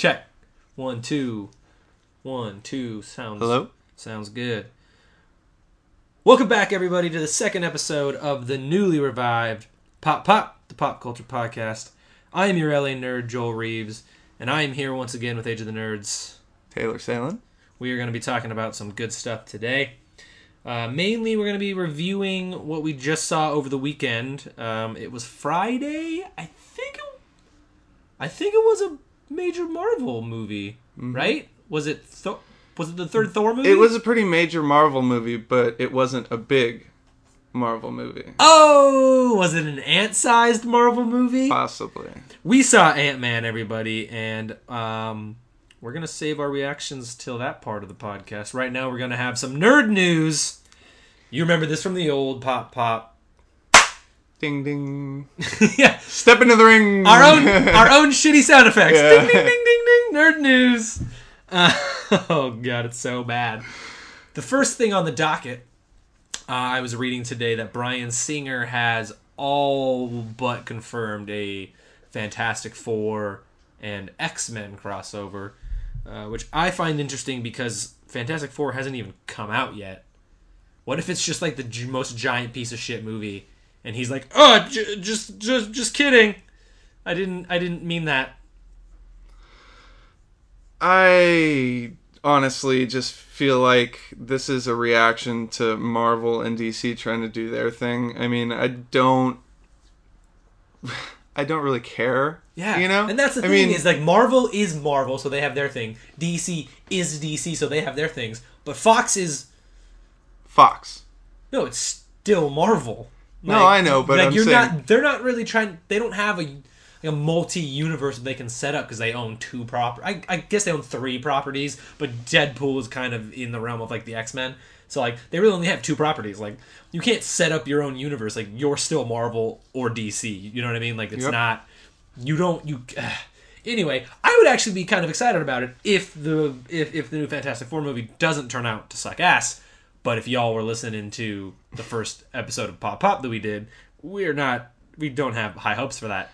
Check. One, two. One, two. Sounds Hello? Sounds good. Welcome back, everybody, to the second episode of the newly revived Pop Pop, the pop culture podcast. I am your LA nerd, Joel Reeves, and I am here once again with Age of the Nerds. Taylor Salen? We are going to be talking about some good stuff today. Uh, mainly, we're going to be reviewing what we just saw over the weekend. Um, it was Friday, I think. It, I think it was a major Marvel movie, right? Was it? Thor was it the third Thor movie? It was a pretty major Marvel movie, but it wasn't a big Marvel movie. Oh, was it an ant-sized Marvel movie? Possibly. We saw Ant Man, everybody, and um, we're gonna save our reactions till that part of the podcast. Right now, we're gonna have some nerd news. You remember this from the old Pop Pop? Ding ding. yeah, Step into the ring. our own our own shitty sound effects. Yeah. Ding ding ding ding ding. Nerd news. Uh, oh god, it's so bad. The first thing on the docket, uh, I was reading today that Bryan Singer has all but confirmed a Fantastic Four and X Men crossover, uh, which I find interesting because Fantastic Four hasn't even come out yet. What if it's just like the most giant piece of shit movie, and he's like, "Oh, j- just, just, just kidding. I didn't, I didn't mean that." I honestly just feel like this is a reaction to Marvel and DC trying to do their thing. I mean, I don't. I don't really care. Yeah, You know? and that's the I thing mean- is like Marvel is Marvel, so they have their thing. DC is DC, so they have their things. But Fox is Fox. no, it's still Marvel. No, I know, but I'm you're saying- not. They're not really trying. They don't have a like a multi-universe that they can set up because they own two proper. I, I guess they own three properties, but Deadpool is kind of in the realm of like the X Men. So like they really only have two properties. Like you can't set up your own universe. Like you're still Marvel or DC. You know what I mean? Like it's Yep. not. You don't. You. Anyway, I would actually be kind of excited about it if the if, if the new Fantastic Four movie doesn't turn out to suck ass. But if y'all were listening to the first episode of Pop Pop that we did, we're not we don't have high hopes for that.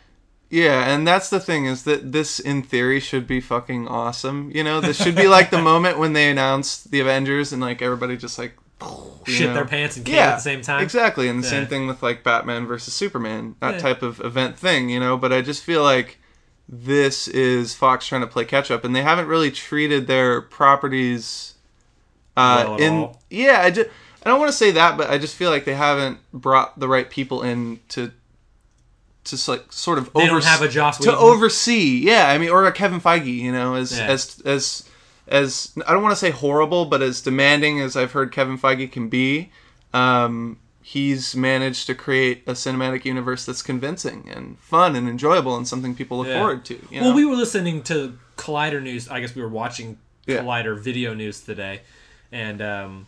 Yeah, and that's the thing is that this, in theory, should be fucking awesome. You know, this should be like the moment when they announced the Avengers and like everybody just like Shit know. their pants and yeah, at the same time. Exactly, and the Yeah. same thing with like Batman versus Superman, that Yeah. type of event thing. You know, but I just feel like this is Fox trying to play catch up, and they haven't really treated their properties. Uh, Well in all. yeah, I just I don't want to say that, but I just feel like they haven't brought the right people in to to like sort of They don't have a Joss to oversee. Yeah, I mean, or a Kevin Feige, you know, as Yeah. as as as I don't want to say horrible, but as demanding as I've heard Kevin Feige can be, um, he's managed to create a cinematic universe that's convincing and fun and enjoyable and something people look Yeah. forward to. You know? Well, we were listening to Collider News. I guess we were watching Yeah. Collider Video News today, and um,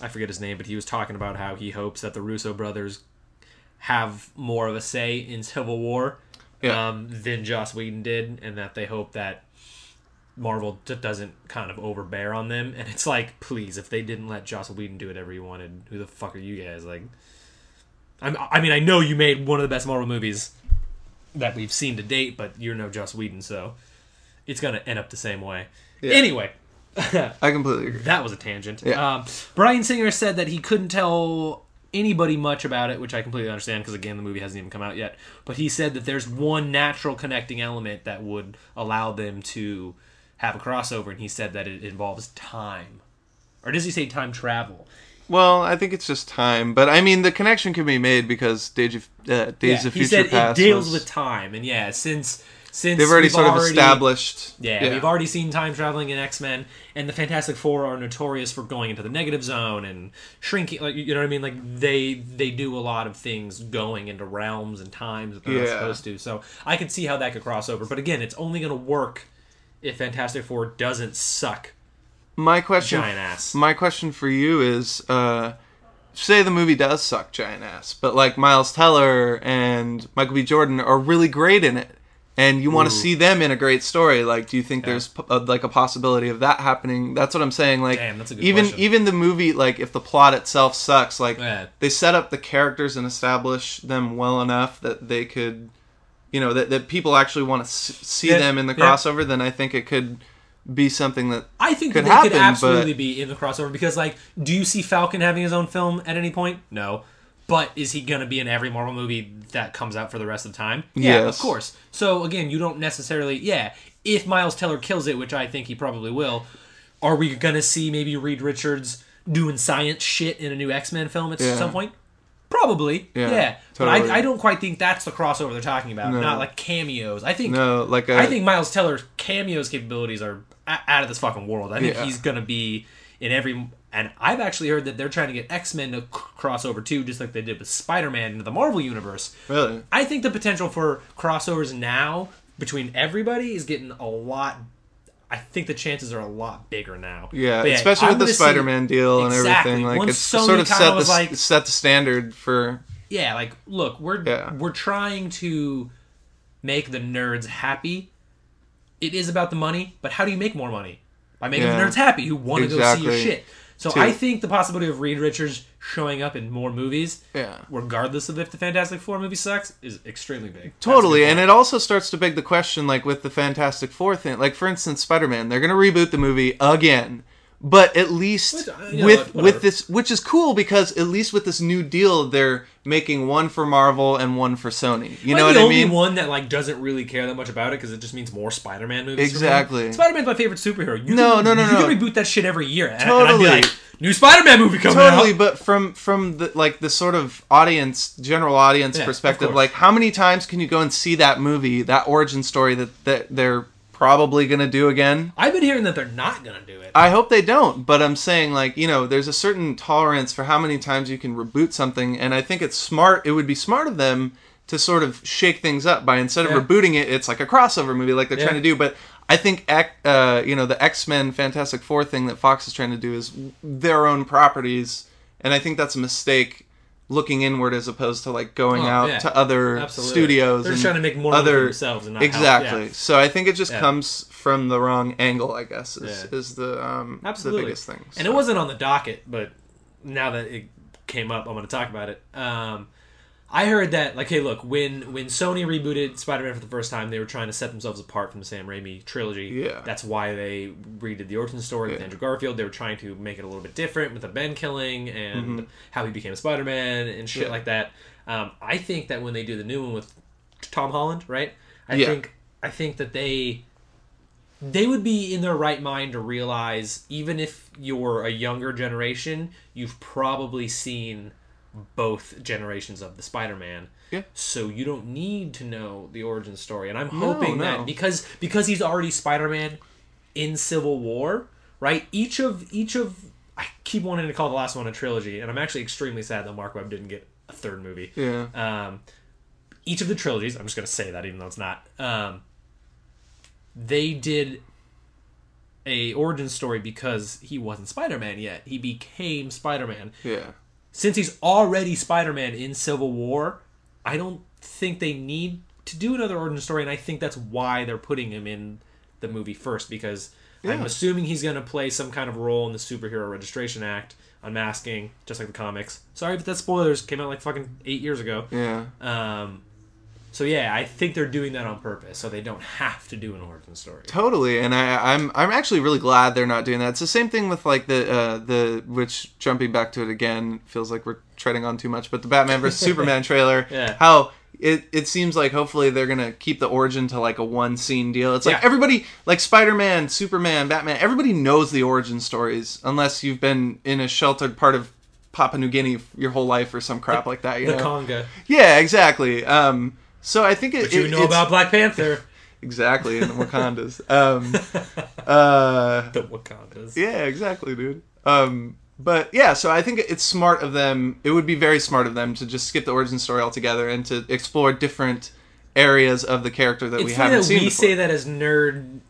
I forget his name, but he was talking about how he hopes that the Russo brothers have more of a say in Civil War Yeah. um, than Joss Whedon did, and that they hope that Marvel just doesn't kind of overbear on them. And it's like, please, if they didn't let Joss Whedon do whatever he wanted, who the fuck are you guys? Like, I'm, I mean, I know you made one of the best Marvel movies that we've seen to date, but you're no Joss Whedon, so it's gonna end up the same way. Yeah. Anyway, I completely agree. that was a tangent. Yeah. Um, Bryan Singer said that he couldn't tell anybody much about it, which I completely understand because again, the movie hasn't even come out yet. But he said that there's one natural connecting element that would allow them to have a crossover, and he said that it involves time, or does he say time travel? Well, I think it's just time, but I mean, the connection can be made because Days of, uh, Days Yeah, of he Future said Past it deals was- with time, and yeah, since since They've already sort of established. Yeah, we've already seen time traveling in X Men, and the Fantastic Four are notorious for going into the negative zone and shrinking. Like you know what I mean? Like they they do a lot of things going into realms and times that they're not supposed to. So I could see how that could cross over. But again, it's only going to work if Fantastic Four doesn't suck My question, giant ass. my question for you is, uh, say the movie does suck giant ass, but like Miles Teller and Michael B. Jordan are really great in it, and you want to see them in a great story. Like, do you think Yeah. there's p- uh, like a possibility of that happening? That's what I'm saying. Like, Damn, that's a good even question. even the movie, like if the plot itself sucks, like Yeah. they set up the characters and establish them well enough that they could you know that, that people actually want to s- see Yeah, them in the crossover, then I think it could be something that I think could that they could happen, absolutely but- be in the crossover because, like, do you see Falcon having his own film at any point? No. But is he going to be in every Marvel movie that comes out for the rest of the time? Yeah, Yes. of course. So, again, you don't necessarily. Yeah, if Miles Teller kills it, which I think he probably will, are we going to see maybe Reed Richards doing science shit in a new X Men film at Yeah. some point? Probably. Yeah. Yeah, But. I, I don't quite think that's the crossover they're talking about. No. Not like cameos. I think no like a, I think Miles Teller's cameos capabilities are out of this fucking world. I think Yeah. he's gonna be in every. And I've actually heard that they're trying to get X Men to c- cross over too, just like they did with Spider Man into the Marvel universe. really I think the potential for crossovers now between everybody is getting a lot. I think the chances are a lot bigger now. yeah, But especially I'm with the Spider-Man deal and everything. Like Once it's Sony sort of set the like- set the standard for Yeah, like look, we're Yeah. we're trying to make the nerds happy. It is about the money, but how do you make more money? By making Yeah. the nerds happy who want to go see your shit. So Too. I think the possibility of Reed Richards showing up in more movies, yeah. regardless of if the Fantastic Four movie sucks, is extremely big. Totally, and it also starts to beg the question, like with the Fantastic Four thing. Like for instance, Spider Man, they're gonna reboot the movie again, but at least Which, uh, you know, with whatever. with this, which is cool because at least with this new deal, they're making one for Marvel and one for Sony. You Am know I what the I only mean? one that like doesn't really care that much about it because it just means more Spider-Man movies. Exactly. Spider-Man's my favorite superhero. You No, can, no, no, You no. can reboot that shit every year. Totally. And I'd be like, new Spider-Man movie coming Totally, out. but from from the like the sort of audience, general audience Yeah, perspective, like how many times can you go and see that movie, that origin story that that they're probably gonna do again? I've been hearing that they're not gonna do it. I hope they don't, but I'm saying like you know, there's a certain tolerance for how many times you can reboot something, and I think it's smart. It would be smart of them to sort of shake things up by instead of Yeah. rebooting it, it's like a crossover movie like they're Yeah. trying to do. But I think uh, you know the X Men Fantastic Four thing that Fox is trying to do is their own properties, and I think that's a mistake. Looking inward as opposed to like going Oh, out yeah. to other Absolutely. studios. They're and trying to make more money other themselves and not exactly. yeah. So I think it just Yeah. comes from the wrong angle. I guess is, is the um, Absolutely. the biggest thing. And it wasn't on the docket, but now that it came up, I'm going to talk about it. Um, I heard that, like, hey, look, when when Sony rebooted Spider-Man for the first time, they were trying to set themselves apart from the Sam Raimi trilogy. Yeah. That's why they redid the origin story with Andrew Garfield. They were trying to make it a little bit different with the Ben killing and Mhm. how he became a Spider-Man and shit Yeah. like that. Um, I think that when they do the new one with Tom Holland, right? I Yeah. think I think that they they would be in their right mind to realize even if you're a younger generation you've probably seen both generations of the spider-man Yeah. so you don't need to know the origin story and i'm No, hoping no. that because because he's already spider-man in civil war right each of each of i keep wanting to call the last one a trilogy and i'm actually extremely sad that mark webb didn't get a third movie Yeah. um, each of the trilogies, I'm just going to say that even though it's not, um, they did a origin story because he wasn't Spider-Man yet. He became Spider-Man. Yeah. Since he's already Spider-Man in Civil War, I don't think they need to do another origin story, and I think that's why they're putting him in the movie first because I'm assuming he's going to play some kind of role in the Superhero Registration Act, unmasking, just like the comics. Sorry, but that's spoilers. Came out like fucking eight years ago. Yeah. Um, so yeah, I think they're doing that on purpose, so they don't have to do an origin story. Totally, and I, I'm I'm actually really glad they're not doing that. It's the same thing with like the uh, the which jumping back to it again feels like we're treading on too much, but the Batman vs Superman trailer, Yeah. how it it seems like hopefully they're gonna keep the origin to like a one scene deal. It's like Yeah. everybody like Spider Man, Superman, Batman, everybody knows the origin stories unless you've been in a sheltered part of Papua New Guinea your whole life or some crap like that. You The know? Congo, yeah, exactly. Um, so I think it, but you it- know about Black Panther, exactly in the Wakandas. Um, uh, the Wakandas. yeah, exactly, dude. Um, but yeah, so I think it's smart of them. It would be very smart of them to just skip the origin story altogether and to explore different areas of the character that It's we haven't that seen we before. say that as nerd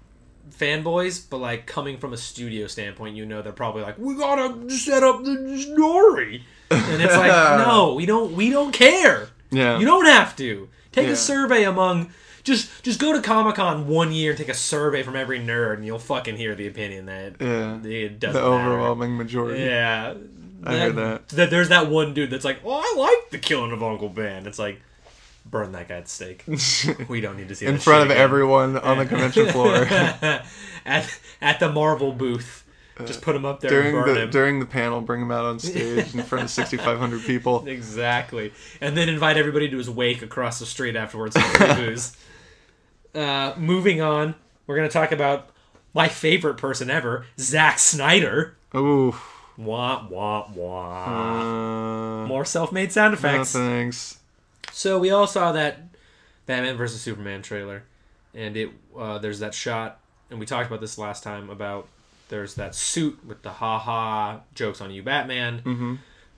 fanboys, but like coming from a studio standpoint, you know they're probably like, "We gotta set up the story," and it's like, no, we don't. We don't care. yeah, You don't have to take Yeah. a survey among. Just just go to Comic Con one year and take a survey from every nerd, and you'll fucking hear the opinion that yeah, it the doesn't matter. overwhelming majority. Yeah. I hear that. That there's that one dude that's like, "Oh, I like the killing of Uncle Ben." It's like, burn that guy at stake. We don't need to see in that front of again. everyone on the convention floor at at the Marvel booth. Just put him up there during and burn the him. during the panel. Bring him out on stage in front of 6,500 people. Exactly. And then invite everybody to his wake across the street afterwards. booze. Uh, moving on, we're going to talk about my favorite person ever, Zack Snyder. Ooh, Wah, wah, wah. uh, More self made sound no effects. thanks. So we all saw that Batman vs Superman trailer, and it uh, there's that shot, and we talked about this last time about there's that suit with the ha ha jokes on you, Batman. Mm-hmm.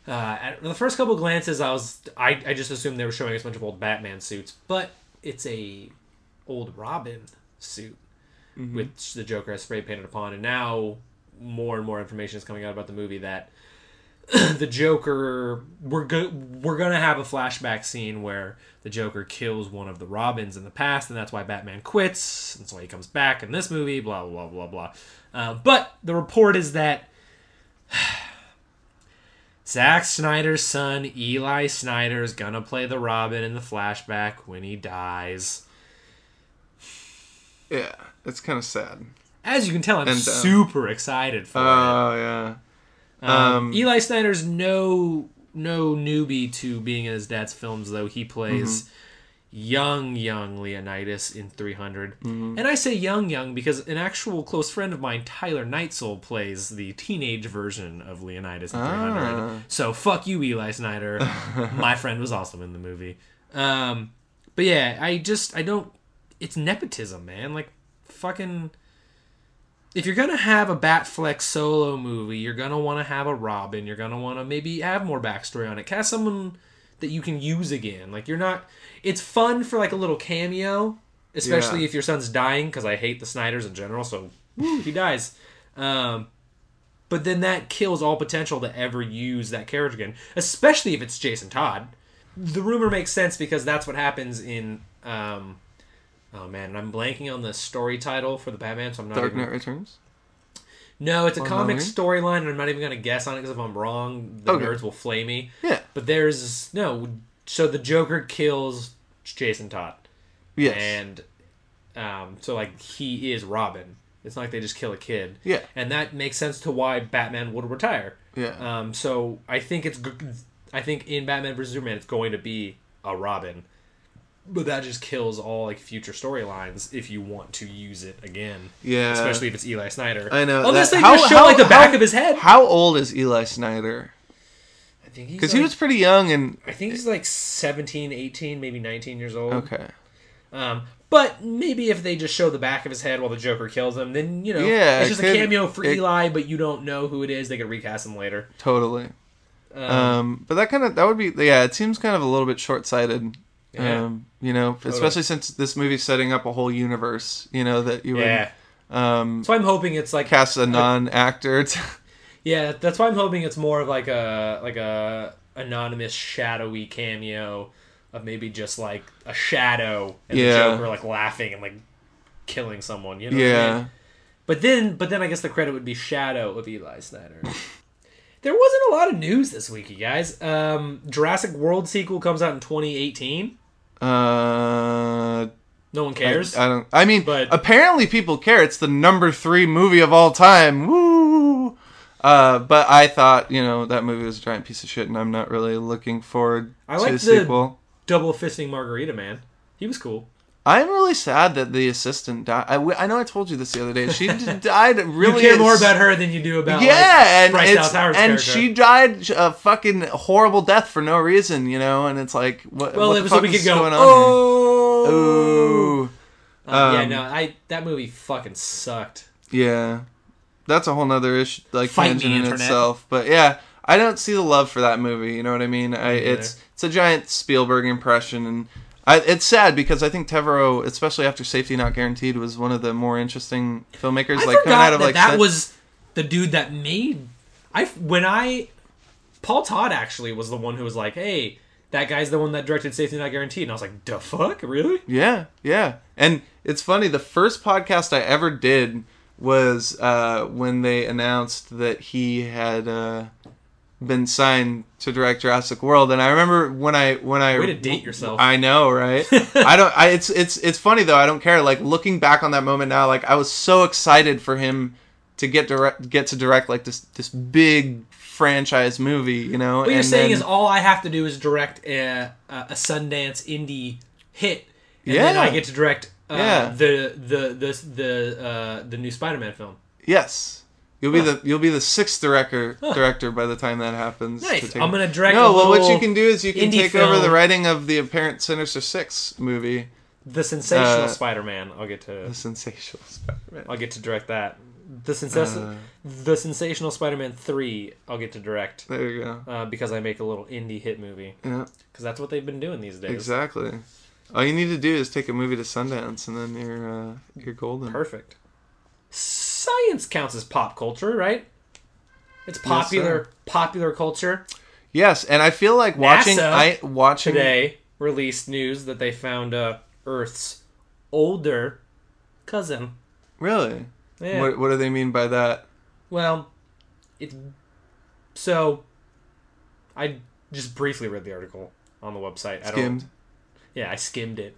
Uh, at the first couple glances, I was I, I just assumed they were showing us a bunch of old Batman suits, but it's a old Robin suit, which the Joker has spray painted upon, and now more and more information is coming out about the movie that the Joker we're go- we're gonna have a flashback scene where the Joker kills one of the Robins in the past, and that's why Batman quits. That's why he comes back in this movie. Blah blah blah blah blah. Uh, but the report is that Zack Snyder's son Eli Snyder is gonna play the Robin in the flashback when he dies. Yeah, it's kind of sad. As you can tell, I'm And, uh, super excited for it. Oh yeah. Um, Um, Eli Snyder's no no newbie to being in his dad's films, though he plays Mm-hmm. young young Leonidas in 300, Mm-hmm. and I say young young because an actual close friend of mine, Tyler Neitzel, plays the teenage version of Leonidas in 300. Ah. So fuck you, Eli Snyder. My friend was awesome in the movie. Um, but yeah, I just I don't. It's nepotism, man. Like fucking if you're gonna have a Batfleck solo movie, you're gonna want to have a Robin. You're gonna want to maybe have more backstory on it. Cast someone that you can use again. Like you're not. It's fun for like a little cameo, especially Yeah. if your son's dying. Because I hate the Snyders in general. So woo, he dies. Um, but then that kills all potential to ever use that character again, especially if it's Jason Todd. The rumor makes sense because that's what happens in. Um, oh man, and I'm blanking on the story title for the Batman, so I'm not Dark even Knight Returns. no, it's a comic storyline, and I'm not even going to guess on it because if I'm wrong, the Okay. nerds will flame me. Yeah. But there's no. So the Joker kills Jason Todd, Yes. and um, so like he is Robin. It's not like they just kill a kid. Yeah. And that makes sense to why Batman would retire. Yeah. Um, so I think it's. I think in Batman vs Superman, it's going to be a Robin. But that just kills all like future storylines if you want to use it again. Yeah. Especially if it's Eli Snyder. I know. Unless that- they how- just show how- like the back how- of his head. How old is Eli Snyder? I think he's Because like, he was pretty young and I think he's like 17, 18, maybe 19 years old. okay. Um, but maybe if they just show the back of his head while the Joker kills him, then you know, Yeah, it's it just could- a cameo for it- Eli, but you don't know who it is. They could recast him later. Totally. Um, Um, but that kind of that would be yeah. It seems kind of a little bit short sighted. Yeah. Um, you know, especially since this movie's setting up a whole universe. You know that you would yeah. um, So I'm hoping it's like cast a non-actor. To, yeah. That's why I'm hoping it's more of like a like a anonymous shadowy cameo of maybe just like a shadow and Yeah. the Joker like laughing and like killing someone. You know? what I yeah. mean? But then, but then I guess the credit would be Shadow of Eli Snyder. there wasn't a lot of news this week, you guys. Um, Jurassic World sequel comes out in 2018. Uh, No one cares. I, I don't. I mean, But- apparently people care. It's the number three movie of all time. Woo! Uh, but I thought you know that movie was a giant piece of shit, and I'm not really looking forward I to like the- sequel. Double fisting Margarita Man. He was cool. I'm really sad that the assistant died. I know I told you this the other day. She died really. you care more about her than you do about yeah, like, and and character. she died a fucking horrible death for no reason, you know. And it's like, what? Well, what it the was so we could go. going on here? Oh, Um, yeah, Um, no, I that movie fucking sucked. yeah, that's a whole nother issue, like Fight tangent in internet. itself. But yeah, I don't see the love for that movie. You know what I mean? I, it's it's a giant Spielberg impression, and I, it's sad because I think Trevorrow, especially after Safety Not Guaranteed, was one of the more interesting filmmakers. I like coming out of that like that was the dude that made. I when I Paul Todd actually was the one who was like, "Hey, that guy's the one that directed Safety Not Guaranteed," and I was like, "The fuck, really?" Yeah, yeah. And it's funny, the first podcast I ever did was uh, when they announced that he had uh, been signed to direct Jurassic World, and I remember when I when I Way to date yourself. I know, right? I don't. I, it's it's it's funny though. I don't care. Like looking back on that moment now, like I was so excited for him to get direct get to direct like this this big franchise movie. You know, What you're saying then- is all I have to do is direct a, a Sundance indie hit, and then Yeah. I get to direct uh, Yeah. the the the the uh, the new Spider-Man film. yes. You'll be the you'll be the sixth director director by the time that happens. Nice. I'm gonna direct. No, a well, what you can do is you can take over the writing of the apparent Sinister Six movie, the sensational uh, Spider-Man. I'll get to the sensational Spider-Man. I'll get to direct that. The sensational Uh, the sensational Spider-Man three. I'll get to direct there you go. uh, because I make a little indie hit movie Yeah, because that's what they've been doing these days. exactly. All you need to do is take a movie to Sundance, and then you're uh, you're golden. Perfect. Science counts as pop culture, right? It's popular popular culture. Yes, and I feel like watching NASA I watching Today released news that they found uh, Earth's older cousin. Really, Yeah. what what do they mean by that? Well, it's so. I just briefly read the article on the website. I don't. Skimmed. Yeah, I skimmed it.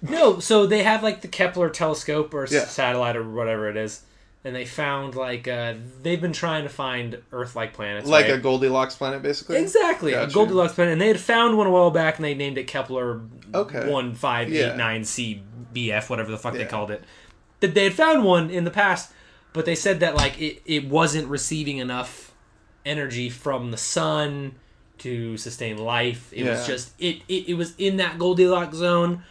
No, so they have like the Kepler telescope or Yeah. satellite or whatever it is, and they found like uh, they've been trying to find Earth-like planets. Like right? a Goldilocks planet, basically. Exactly, Gotcha. a Goldilocks planet, and they had found one a while back, and they named it Kepler Okay. one five eight nine C B F, whatever the fuck they called it. That they had found one in the past, but they said that like it, it wasn't receiving enough energy from the sun to sustain life. It was just it, it it was in that Goldilocks zone,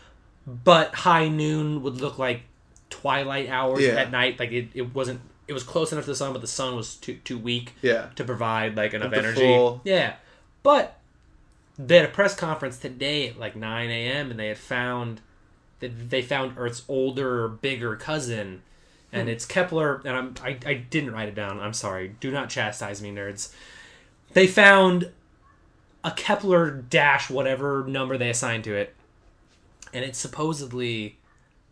but high noon would look like twilight hours Yeah. at night. Like it, it wasn't. It was close enough to the sun, but the sun was too too weak Yeah. to provide like enough energy. full- Yeah, but they had a press conference today at like 9 a.m. and they had found that they found Earth's older, bigger cousin, Hmm. and it's Kepler. And I'm I, I didn't write it down. I'm sorry. Do not chastise me, nerds. They found a Kepler dash whatever number they assigned to it, and it's supposedly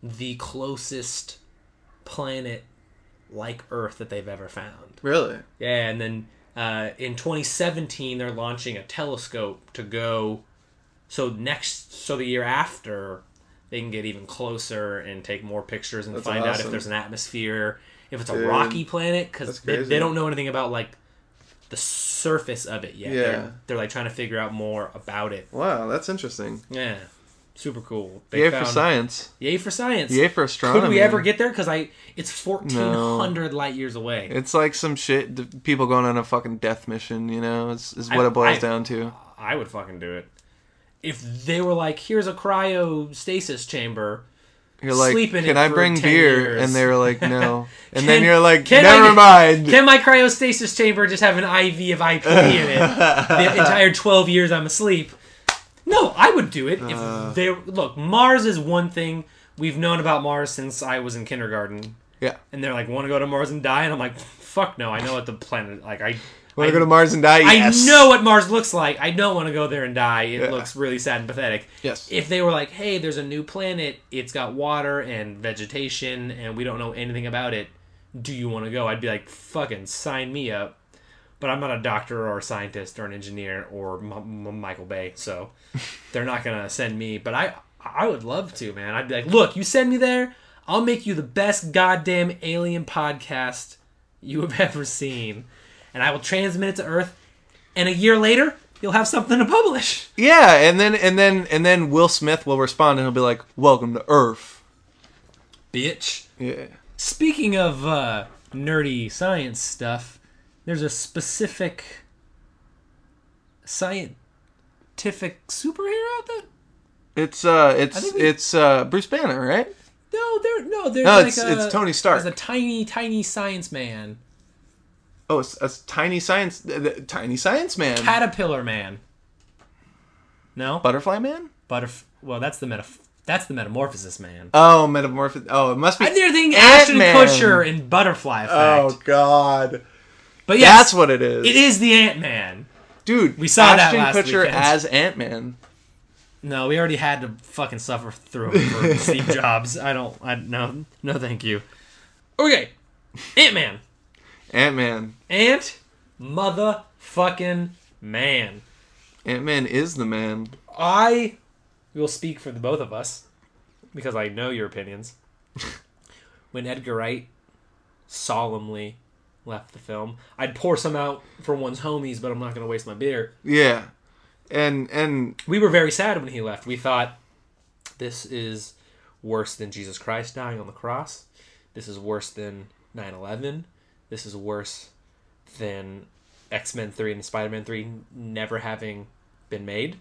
the closest planet like Earth that they've ever found. Really? Yeah, and then uh, in 2017 they're launching a telescope to go. So next, so the year after, they can get even closer and take more pictures and That's find out if there's an atmosphere, if it's a Dude, rocky planet, because they, they don't know anything about like the surface of it yet. Yeah. They're, they're like trying to figure out more about it. Wow, that's interesting. Yeah, super cool. They Yay found- for science. Yay for science. Yay for astronomy. Could we ever get there? Because I, it's 1,400 light years away. It's like some shit. People going on a fucking death mission. You know, is, is what I- it boils I- down to. I would fucking do it. If they were like, here's a cryostasis chamber. You're like, sleep in can it I bring beer? years." And they're like, no. And Can- then you're like, never mind. Can my cryostasis chamber just have an IV of IP in it the entire 12 years I'm asleep? No, I would do it. If Uh. they look, Mars is one thing we've known about Mars since I was in kindergarten. yeah. And they're like, want to go to Mars and die? And I'm like, fuck no. I know what the planet like. I Want to go to Mars and die? Yes. I know what Mars looks like. I don't want to go there and die. It Yeah. looks really sad and pathetic. Yes. If they were like, "Hey, there's a new planet. It's got water and vegetation, and we don't know anything about it. Do you want to go?" I'd be like, "Fucking sign me up." But I'm not a doctor or a scientist or an engineer or M- M- Michael Bay, so they're not gonna send me. But I, I would love to, man. I'd be like, "Look, you send me there, I'll make you the best goddamn alien podcast you have ever seen, and I will transmit it to Earth." And a year later, you'll have something to publish. Yeah, and then and then and then Will Smith will respond and he'll be like, "Welcome to Earth." Bitch. Yeah. Speaking of uh, nerdy science stuff, there's a specific scientific superhero that It's uh, it's we- it's uh, Bruce Banner, right? no, there no there's No, like it's a, it's Tony Stark. There's a tiny tiny science man, Oh, it's a tiny science, uh, the- tiny science man, caterpillar man. No, butterfly man. butterf. Well, that's the meta. That's the metamorphosis man. Oh, metamorphosis. Oh, it must be. I'm thinking Ashton. Kutcher in Butterfly Effect. Oh God, but yes, that's what it is, it is. The Ant Man. dude. We saw that Ashton last Kutcher weekend. as Ant Man. No, we already had to fucking suffer through it for Steve Jobs. I don't. I no. No, thank you. Okay, Ant Man. Ant Man. Ant motherfucking fucking man. Ant Man is the man. I will speak for the both of us because I know your opinions. when Edgar Wright solemnly left the film, I'd pour some out for one's homies, but I'm not going to waste my beer. Yeah, and and We were very sad when he left. We thought this is worse than Jesus Christ dying on the cross. This is worse than 9/11. This is worse than X-Men 3 and Spider-Man 3 never having been made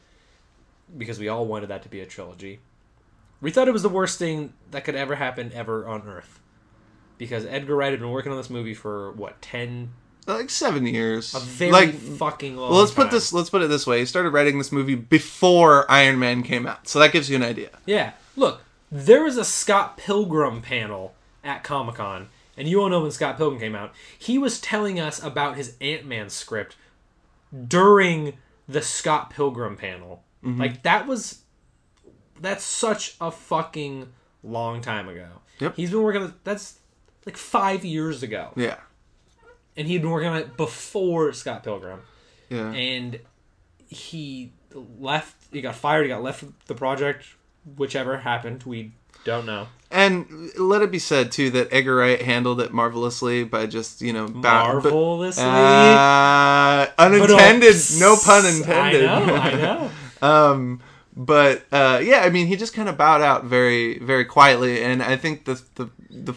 because we all wanted that to be a trilogy. We thought it was the worst thing that could ever happen ever on earth. Because Edgar Wright had been working on this movie for what, 10 like seven years. a very like, fucking long well, let's put this. Let's put it this way. He started writing this movie before Iron Man came out, so that gives you an idea. Yeah. Look, there was a Scott Pilgrim panel at Comic Con, and you all know when Scott Pilgrim came out. He was telling us about his Ant Man script during the Scott Pilgrim panel. Mm-hmm. Like that was that's such a fucking long time ago. Yep. He's been working on that's like five years ago. Yeah, And he'd been working on it before Scott Pilgrim yeah. and he left he got fired he got left the project whichever happened we don't know And let it be said too that Edgar Wright handled it marvelously by just you know bow- marvelously Uh, unintended, no pun intended. i know i know um, but uh, yeah, I mean, he just kind of bowed out very, very quietly, and I think the the the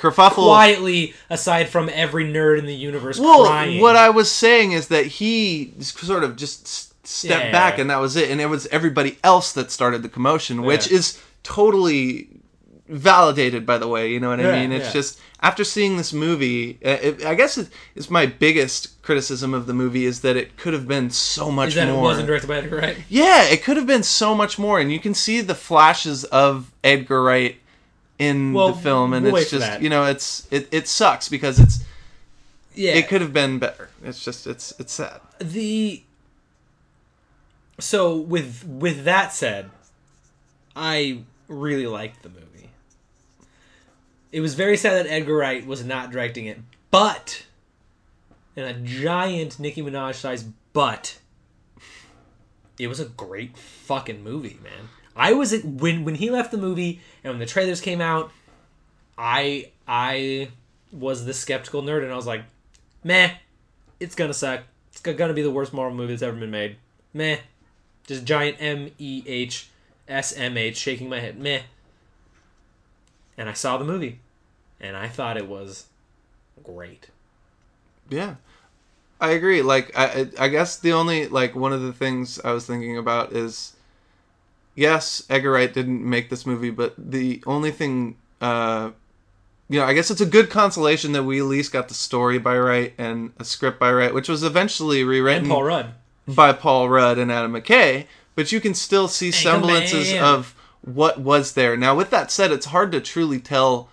kerfuffle. quietly aside from every nerd in the universe well, crying what I was saying is that he sort of just stepped Yeah. back, and that was it, and it was everybody else that started the commotion, which Yeah. is totally validated by the way you know what i mean it's yeah. just after seeing this movie uh, it, i guess it, it's my biggest criticism of the movie is that it could have been so much is that more it wasn't directed by Edgar Wright yeah, it could have been so much more, and you can see the flashes of Edgar Wright in Well, the film, and we'll it's just you know, it's it, it sucks because it's yeah it could have been better. It's just it's it's sad. the so with with that said i really liked the movie it was very sad that edgar wright was not directing it but and a giant nicki minaj sized but it was a great fucking movie man i was when when he left the movie and when the trailers came out i i was the skeptical nerd and i was like meh it's gonna suck. It's gonna be the worst Marvel movie that's ever been made. Meh. Just giant M E H S M H shaking my head. Meh. And I saw the movie, and I thought it was great. Yeah, I agree. Like I I guess the only like one of the things I was thinking about is yes, Edgar Wright didn't make this movie, but the only thing. uh you know, I guess it's a good consolation that we at least got the story by Wright and a script by Wright, which was eventually rewritten And Paul Rudd. by Paul Rudd and Adam McKay, but you can still see semblances man. of what was there. Now, with that said, it's hard to truly tell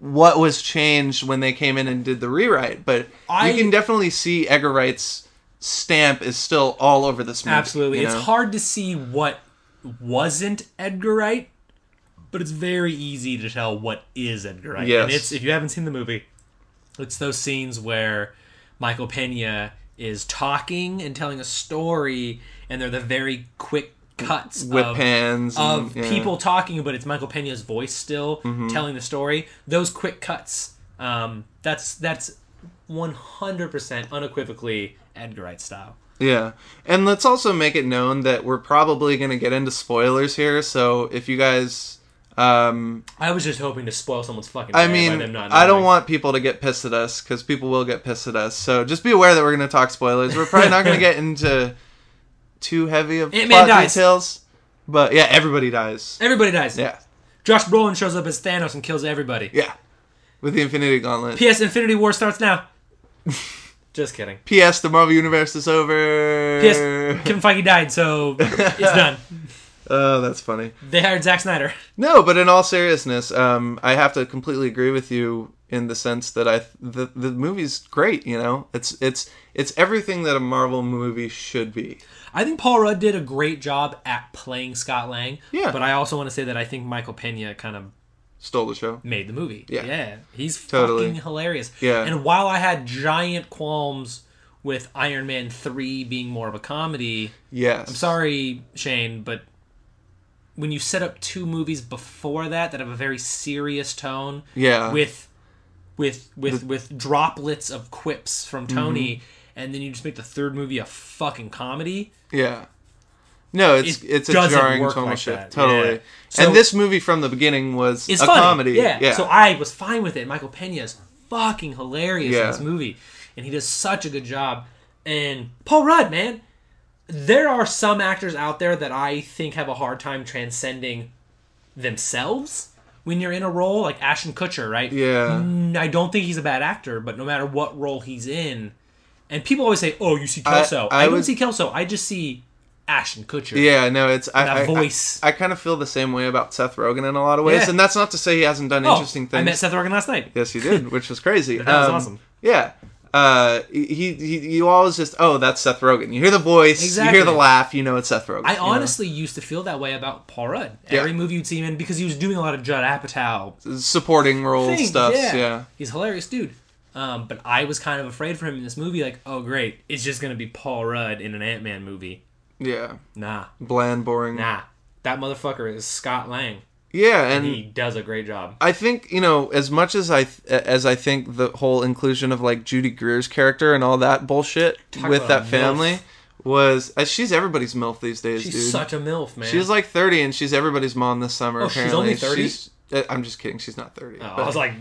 what was changed when they came in and did the rewrite, but I- you can definitely see Edgar Wright's stamp is still all over this movie. Absolutely. you It's hard to see what wasn't Edgar Wright, but it's very easy to tell what is Edgar Wright. Yes. And it's if you haven't seen the movie, it's those scenes where Michael Pena is talking and telling a story and they're the very quick cuts Whip of, and- of yeah. people talking, but it's Michael Pena's voice still Mm-hmm. telling the story. Those quick cuts, um, that's that's one hundred percent unequivocally Edgar Wright style. Yeah. And let's also make it known that we're probably going to get into spoilers here, so if you guys. Um, I was just hoping to spoil someone's fucking. I mean, them not I don't want people to get pissed at us because people will get pissed at us. So just be aware that we're going to talk spoilers. We're probably not going to get into too heavy of Ant-Man plot dies. details, but yeah, everybody dies. Everybody dies. Yeah, Josh Brolin shows up as Thanos and kills everybody. yeah, with the Infinity Gauntlet. P.S. Infinity War starts now. just kidding. P.S. The Marvel Universe is over. P.S. Kevin Feige died, so it's done. Oh, that's funny. They hired Zack Snyder. No, but in all seriousness, um, I have to completely agree with you in the sense that I the the movie's great. You know, it's it's it's everything that a Marvel movie should be. I think Paul Rudd did a great job at playing Scott Lang. Yeah. But I also want to say that I think Michael Pena kind of Stole the show. made the movie. Yeah. Yeah. He's Totally. fucking hilarious. Yeah. And while I had giant qualms with Iron Man three being more of a comedy. Yes. I'm sorry, Shane, but when you set up two movies before that that have a very serious tone, Yeah. with with with with droplets of quips from Tony, Mm-hmm. And then you just make the third movie a fucking comedy. Yeah. No, it's It it's a jarring tonal like shift. that, Totally. yeah. So- and this movie from the beginning was It's a funny, comedy. yeah. Yeah. So I was fine with it. Michael Pena is fucking hilarious Yeah. in this movie, and he does such a good job. And Paul Rudd, man, there are some actors out there that I think have a hard time transcending themselves when you're in a role, like Ashton Kutcher, right? yeah. I don't think he's a bad actor, but no matter what role he's in, and people always say, "Oh, you see Kelso." I, I don't would- see Kelso. I just see Ashton Kutcher. Yeah, no, it's I, That I- I- voice. I, kind of feel the same way about Seth Rogen in a lot of ways, Yeah. and that's not to say he hasn't done Oh, interesting things. I met Seth Rogen last night. Yes, he did, which was crazy. That was Um, awesome. Yeah. Uh, he, he, you always just, oh, that's Seth Rogen. You hear the voice, you hear the laugh, you know it's Seth Rogen. I you know? honestly used to feel that way about Paul Rudd. Yeah. Every movie you'd see him in because he was doing a lot of Judd Apatow supporting role things. stuff. yeah. Yeah. he's hilarious dude. Um, but I was kind of afraid for him in this movie. Like, oh great, it's just gonna be Paul Rudd in an Ant Man movie. yeah, Nah, bland, boring. nah, that motherfucker is Scott Lang. Yeah, and He does a great job. I think you know as much as I as I think the whole inclusion of like Judy Greer's character and all that bullshit Talk with that family MILF. was uh, she's everybody's milf these days, She's dude. such a milf, man. she's like thirty and she's everybody's mom this summer. Oh, she's only 30? She's- uh, I'm just kidding. She's not thirty. Oh, I was like,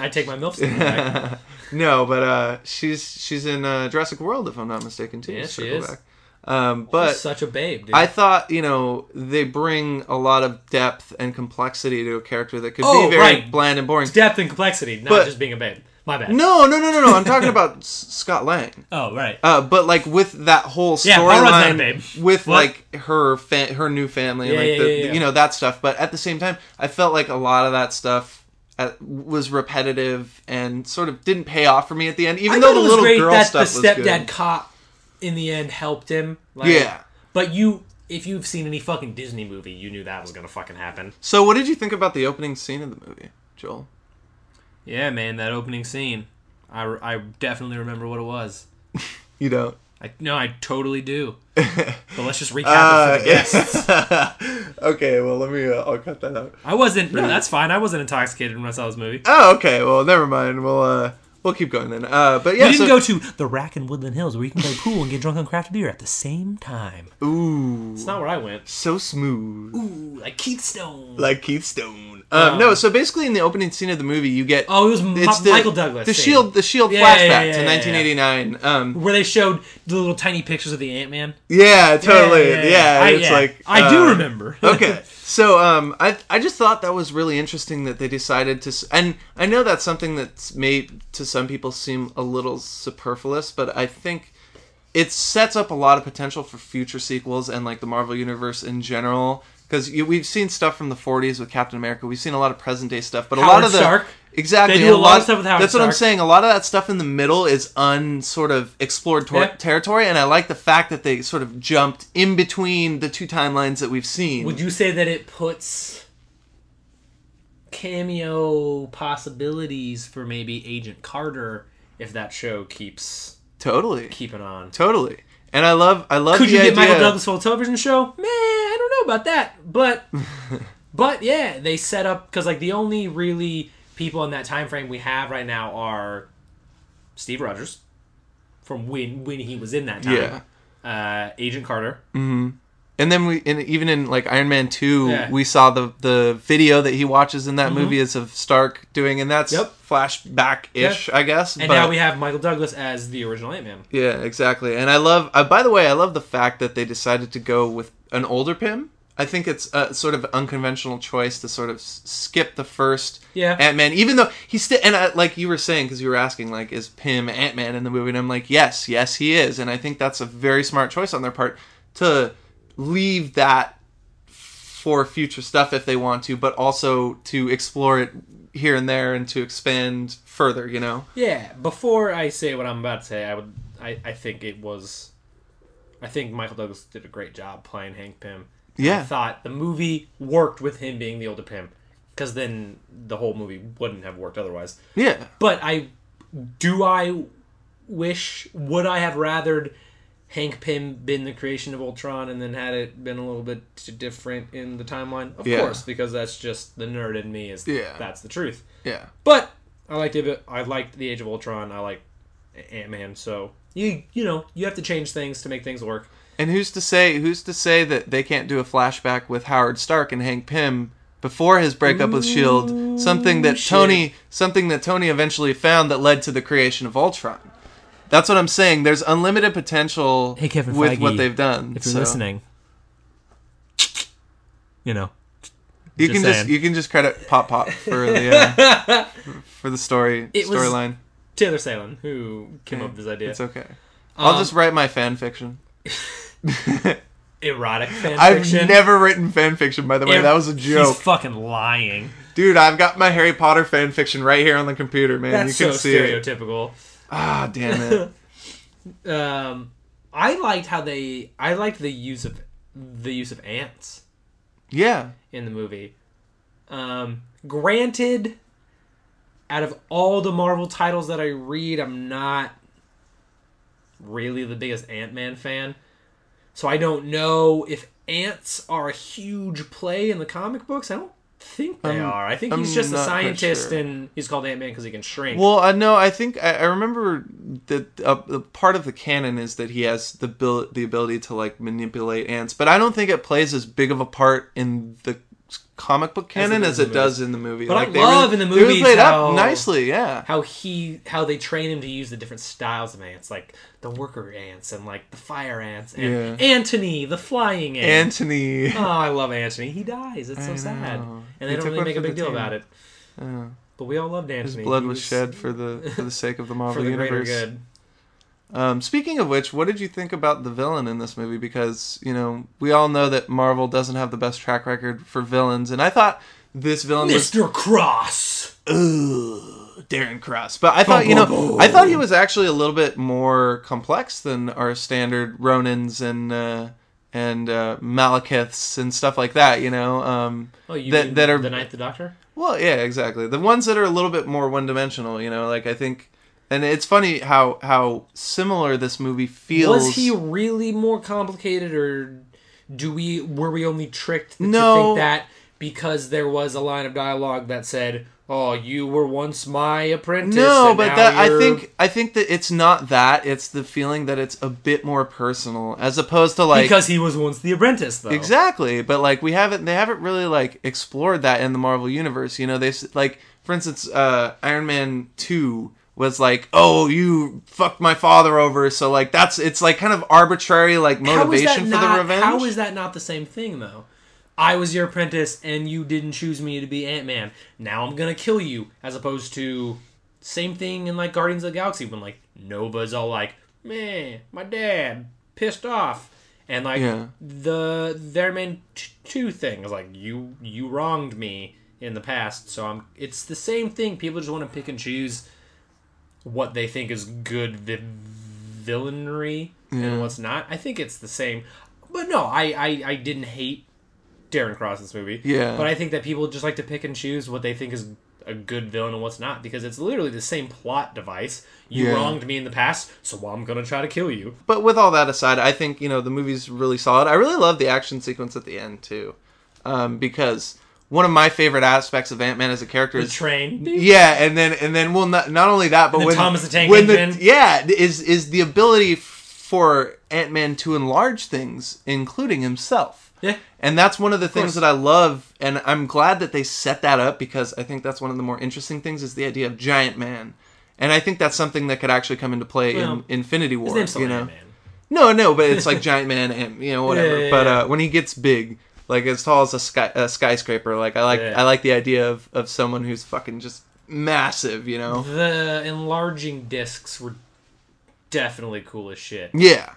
I take my milf statement back. no, but uh, she's she's in uh, Jurassic World if I'm not mistaken too. Yeah, she is. Back. Um, She's but such a babe, dude. I thought you know they bring a lot of depth and complexity to a character that could Oh, be very right. bland and boring. Depth and complexity, not But- just being a babe. My bad. No, no, no, no, no. I'm talking about Scott Lang. Oh, right. Uh, but like with that whole Yeah, Paul Rudd's not a storyline, babe. with What? like her fa- her new family, and Yeah, like yeah, the, yeah, yeah. you know that stuff. But at the same time, I felt like a lot of that stuff uh, was repetitive and sort of didn't pay off for me at the end. Even I though thought the it was little great girl that stuff the was stepdad cop in the end helped him. Like, Yeah. But you, if you've seen any fucking Disney movie, you knew that was gonna fucking happen. So, what did you think about the opening scene of the movie, Joel? Yeah, man, that opening scene. I, I definitely remember what it was. You don't. I no, I totally do. But let's just recap it for the guests. Uh, okay, well, let me. Uh, I'll cut that out. I wasn't. No, that's fine. I wasn't intoxicated when I saw this movie. Oh, okay. Well, never mind. We'll uh, we'll keep going then. Uh, but yeah, you didn't so, go to the Rack in Woodland Hills where you can play pool and get drunk on craft beer at the same time. Ooh, It's not where I went. so smooth. Ooh, like Keith Stone. like Keith Stone. Um, no, so basically in the opening scene of the movie, you get oh, it was Ma- the, Michael Douglas. the scene. Shield, the Shield Yeah, flashback yeah, yeah, to yeah, 1989. Um, where they showed the little tiny pictures of the Ant Man. yeah, totally. Yeah, I, it's like I do uh, remember. okay, so um, I I just thought that was really interesting that they decided to, and I know that's something that's made to some people seem a little superfluous, but I think it sets up a lot of potential for future sequels and like the Marvel universe in general. Because we've seen stuff from the 40s with Captain America, we've seen a lot of present day stuff, but a lot of the Stark. exactly They do a lot of stuff with Howard That's what I'm saying. A lot of that stuff in the middle is unsort of explored tor- Yeah. territory, and I like the fact that they sort of jumped in between the two timelines that we've seen. Would you say that it puts cameo possibilities for maybe Agent Carter if that show keeps totally, keeping on? totally. And I love, I love Could you get. Michael Douglas a television show? I don't know about that, but but yeah, they set up because like the only really people in that time frame we have right now are Steve Rogers from when when he was in that time. Yeah. Uh, Agent Carter. Mm-hmm. And then we, and even in like Iron Man two, Yeah. Mm-hmm. we saw the the video that he watches in that movie is of Stark doing, and that's Yep. flashback ish, I guess. And but- now we have Michael Douglas as the original Ant Man. Yeah, exactly. And I love. Uh, by the way, I love the fact that they decided to go with an older Pym. I think it's a sort of unconventional choice to sort of s- skip the first Yeah. Ant Man, even though he's still. And I, like you were saying, because you were asking, like, is Pym Ant Man in the movie? And I'm like, yes, yes, he is. And I think that's a very smart choice on their part to leave that for future stuff if they want to, but also to explore it here and there and to expand further. You know. Yeah, before I say what I'm about to say, I would I, I think it was I think Michael Douglas did a great job playing Hank Pym. Yeah. I thought the movie worked with him being the older Pym because then the whole movie wouldn't have worked otherwise. Yeah. But I do I wish would I have rathered Hank Pym been the creation of Ultron and then had it been a little bit different in the timeline? Of Yeah. course, because that's just the nerd in me. Is Yeah. that's the truth. Yeah. But I liked it. I liked the Age of Ultron. I like Ant Man. So you you know you have to change things to make things work. And who's to say who's to say that they can't do a flashback with Howard Stark and Hank Pym before his breakup with Shield? Something that shit. Tony something that Tony eventually found that led to the creation of Ultron. That's what I'm saying. There's unlimited potential Hey, Kevin with Feige, what they've done. If you're so listening, you know. you just can just you can just credit Pop Pop for the uh, for the story storyline. Tyler Neitzel, who came up with this idea. It's okay. I'll Um, just write my fan fiction. Erotic fan I've fiction. never written fan fiction, by the way. Er- that was a He's joke. fucking lying. Dude, I've got my Harry Potter fan fiction right here on the computer, man. That's you can so see it. stereotypical. Ah, damn it. Um, I liked how they. I liked the use of the use of ants yeah. in the movie. Um, granted, out of all the Marvel titles that I read, I'm not really the biggest Ant Man fan. So I don't know if ants are a huge play in the comic books. I don't think they are. I think I'm he's just a scientist sure. and he's called Ant Man because he can shrink. Well, uh, no, I think I, I remember that uh, the part of the canon is that he has the bil- the ability to like manipulate ants, but I don't think it plays as big of a part in the comic book canon does as, it the does in the movie. But I like, they love really, in the they really played how- up nicely. Yeah. how he how they train him to use the different styles of ants, like the worker ants and like the fire ants and Yeah. Antony, the flying ant. Anthony. Oh, I love Antony. He dies. It's so I sad, know. and they He don't really make a big deal team. about it. But we all loved his Antony. blood He was shed for the for the sake of the Marvel for the universe. greater good. Um, speaking of which, what did you think about the villain in this movie? Because you know we all know that Marvel doesn't have the best track record for villains, and I thought this villain was Mr. Cross. Ugh, Darren Cross. But I thought, you know, I thought he was actually a little bit more complex than our standard Ronans and uh, and uh, Malekiths and stuff like that. You know, um, Oh, you that mean that are the Ninth Doctor? well, yeah, exactly. The ones that are a little bit more one dimensional. You know, like I think, and it's funny how how similar this movie feels. Was he really more complicated, or do we were we only tricked to No. think that because there was a line of dialogue that said, "Oh, you were once my apprentice." No, but that I you're-" think I think that it's not that. It's the feeling that it's a bit more personal, as opposed to like because he was once the apprentice, though. Exactly, but like we haven't, they haven't really like explored that in the Marvel universe. You know, they like, for instance, uh, Iron Man two was like, oh, you fucked my father over, so like that's it's like kind of arbitrary like How is that motivation for not- the revenge. How is that not the same thing, though? I was your apprentice, and you didn't choose me to be Ant Man. Now I'm gonna kill you, as opposed to same thing in like Guardians of the Galaxy when like Nova's all like, "Man, my dad pissed off," and like Yeah. the their main t- two thing is like, "You you wronged me in the past," so I'm. It's the same thing. People just want to pick and choose what they think is good vi- villainry Yeah. and what's not. I think it's the same. But no, I, I, I didn't hate Darren Cross this movie. Yeah. But I think that people just like to pick and choose what they think is a good villain and what's not because it's literally the same plot device. You Yeah. wronged me in the past, so I'm gonna try to kill you. But with all that aside, I think you know the movie's really solid. I really love the action sequence at the end too, um, because one of my favorite aspects of Ant Man as a character The is train. Yeah, and then and then well, not not only that, but when Thomas the Tank when Engine. the yeah is is the ability for Ant Man to enlarge things, including himself. Yeah. And that's one of the things course. that I love, and I'm glad that they set that up because I think that's one of the more interesting things is the idea of Giant Man, and I think that's something that could actually come into play Well, in Infinity War. His name's still you know, Ant-Man. no, no, but it's like Giant Man and you know whatever. Yeah, yeah, but uh, when he gets big, like as tall as a, sky, a skyscraper, like I like Yeah. I like the idea of of someone who's fucking just massive, you know. The enlarging discs were definitely cool as shit. Yeah,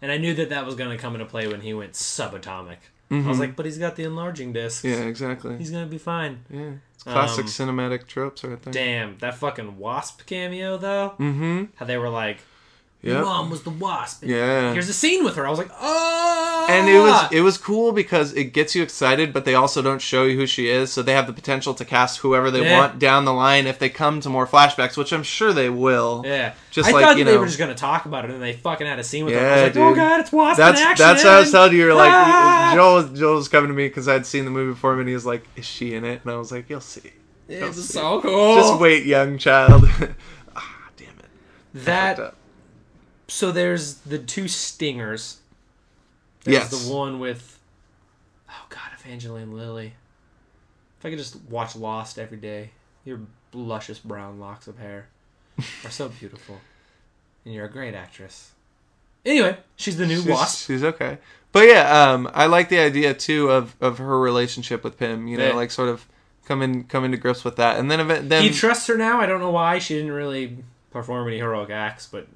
And I knew that that was going to come into play when he went subatomic. I was like, but he's got the enlarging discs. Mm-hmm. yeah, exactly. He's going to be fine. Yeah, it's classic Um, cinematic tropes right there. Damn, that fucking Wasp cameo, though. Mm-hmm. How they were like, Yep. mom was the wasp. And Yeah. Here's a scene with her. I was like, oh. and it was it was cool because it gets you excited, but they also don't show you who she is, so they have the potential to cast whoever they Yeah. want down the line if they come to more flashbacks, which I'm sure they will. Yeah. Just I like, thought you know, they were just gonna talk about it, and they fucking had a scene with her. I Yeah, was like, oh god, it's wasp That's in action. that's what I was telling you. You're like Ah! Joel. Joel was coming to me because I'd seen the movie before him, and he was like, "Is she in it?" And I was like, "You'll see. It was so cool. Just wait, young child." ah, damn it. That. So there's the two stingers. There's Yes. the one with oh god, Evangeline Lilly. If I could just watch Lost every day, your luscious brown locks of hair are so beautiful, and you're a great actress. Anyway, she's the new she's, Wasp. She's okay. But yeah, um, I like the idea too of, of her relationship with Pym. You know, Yeah. like sort of coming coming to grips with that, and then event then He trusts her now. I don't know why she didn't really perform any heroic acts, but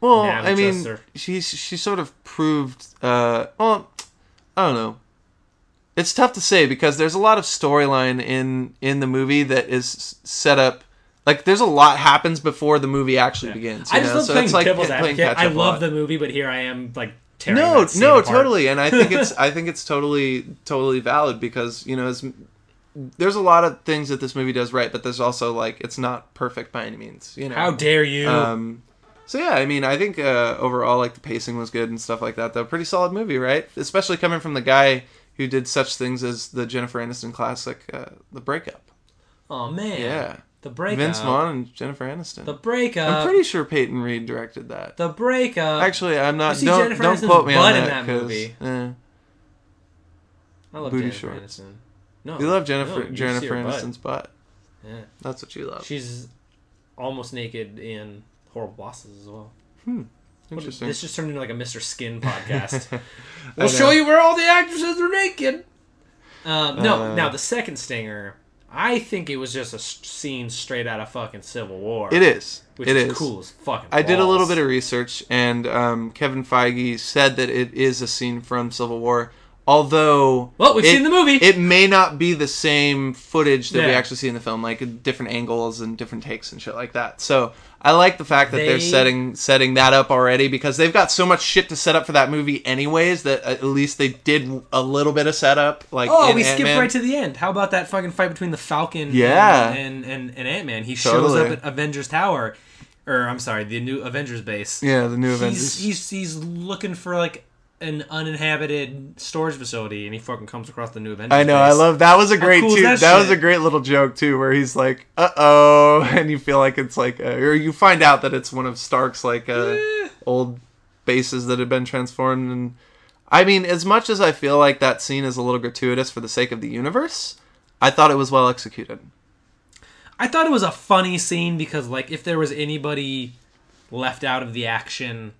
well, I mean, trusts she's she sort of proved. Uh, well, I don't know. It's tough to say because there's a lot of storyline in in the movie that is set up. Like, there's a lot happens before the movie actually begins. You I just know? love so playing it's like devil's advocate. I catch-up a lot. love the movie, but here I am like tearing no no apart. totally and i think it's i think it's totally totally valid because you know as, there's a lot of things that this movie does right but there's also like it's not perfect by any means you know How dare you? um so yeah i mean i think uh overall like the pacing was good and stuff like that though pretty solid movie right especially coming from the guy who did such things as the jennifer aniston classic uh the breakup oh man, yeah the breakup. vince vaughn and jennifer aniston The breakup. i'm pretty sure peyton reed directed that The breakup. Actually, I'm not. see Don't Jennifer don't Aniston's quote me butt on in that. that 'cause, movie. eh. I love booty Jennifer shorts. Aniston. No, You love Jennifer no, you Jennifer her butt. Aniston's butt. Yeah, That's what you love. she's almost naked in Horrible Bosses as well. What- Interesting. This just turned into like a Mr. Skin podcast. We'll show you where all the actresses are naked. Um, no, Uh, now the second stinger, I think it was just a scene straight out of fucking Civil War. It is. which It is, is. cool as fucking. I did a little bit of research, and um, Kevin Feige said that it is a scene from Civil War. Although, Well, we've it- seen the movie. It may not be the same footage that we actually see in the film, like different angles and different takes and shit like that. So I like the fact that they, are setting setting that up already because they've got so much shit to set up for that movie, anyways. That at least they did a little bit of setup. Like, Oh, we skipped Ant-Man. right to the end. How about that fucking fight between the Falcon Yeah. and, and, and, and Ant Man? He shows up at Avengers Tower. Or, I'm sorry, the new Avengers base. Yeah, the new He's, Avengers. he's, he's looking for, like, an uninhabited storage facility, and he fucking comes across the new Avengers I know. I love that. Was a great cool too. that That, was a great little joke too, where he's like, "Uh oh," and you feel like it's like, uh, or you find out that it's one of Stark's like uh, Eh. old bases that had been transformed. And I mean, as much as I feel like that scene is a little gratuitous for the sake of the universe, I thought it was well executed. I thought it was a funny scene because, like, if there was anybody left out of the action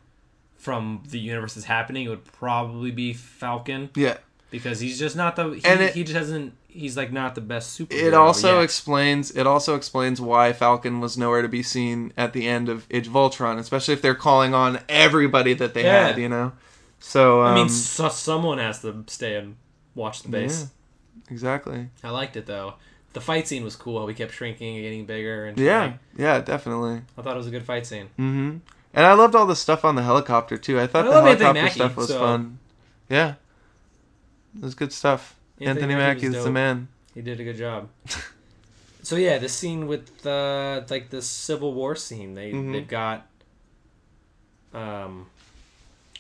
from the universe is happening, it would probably be Falcon Yeah. because he's just not the he, And it- he just hasn't he's like not the best superhero. It also yet. explains it also explains why Falcon was nowhere to be seen at the end of Age of Ultron, especially if they're calling on everybody that they Yeah. had, you know. So um, I mean, so, someone has to stay and watch the base. exactly. I liked it though. The fight scene was cool. We kept shrinking and getting bigger, and Yeah, like, yeah, definitely. I thought it was a good fight scene. hmm And I loved all the stuff on the helicopter too. I thought I the helicopter Mackie, stuff was so- fun. Yeah, it was good stuff. Anthony Anthony, Mackie Mackie's the man. He did a good job. so yeah, the scene with uh, like the Civil War scene, they Mhm. they've got. Um,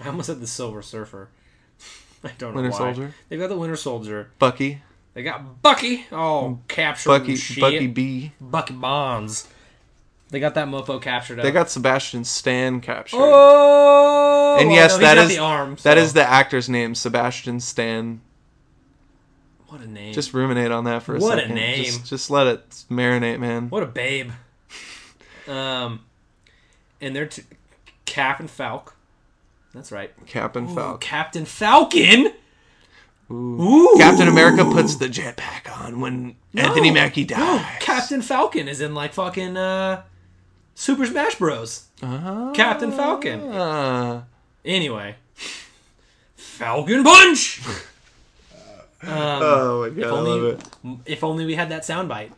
I almost said the Silver Surfer. I don't know Winter why. Soldier, They've got the Winter Soldier. Bucky, They got Bucky. Oh, captured. Bucky, shit. Bucky B. Bucky Bonds. They got that mofo captured. They got Sebastian Stan captured. Oh, And well, yes, no, that is- the arm. That so- is the actor's name, Sebastian Stan. what a name. Just ruminate on that for a What a second. name. Just, just let it marinate, man. What a babe. Um, and they're t- Cap and Falk. That's right. Cap and Ooh, Falcon. Captain Falcon. Ooh. Ooh. Captain America puts the jetpack on when Anthony Mackie dies. No, Captain Falcon is in like fucking uh, Super Smash Bros. Ah. Captain Falcon. Ah. Anyway, Falcon Punch. Um, oh my god, if I only, love it. if only we had that soundbite.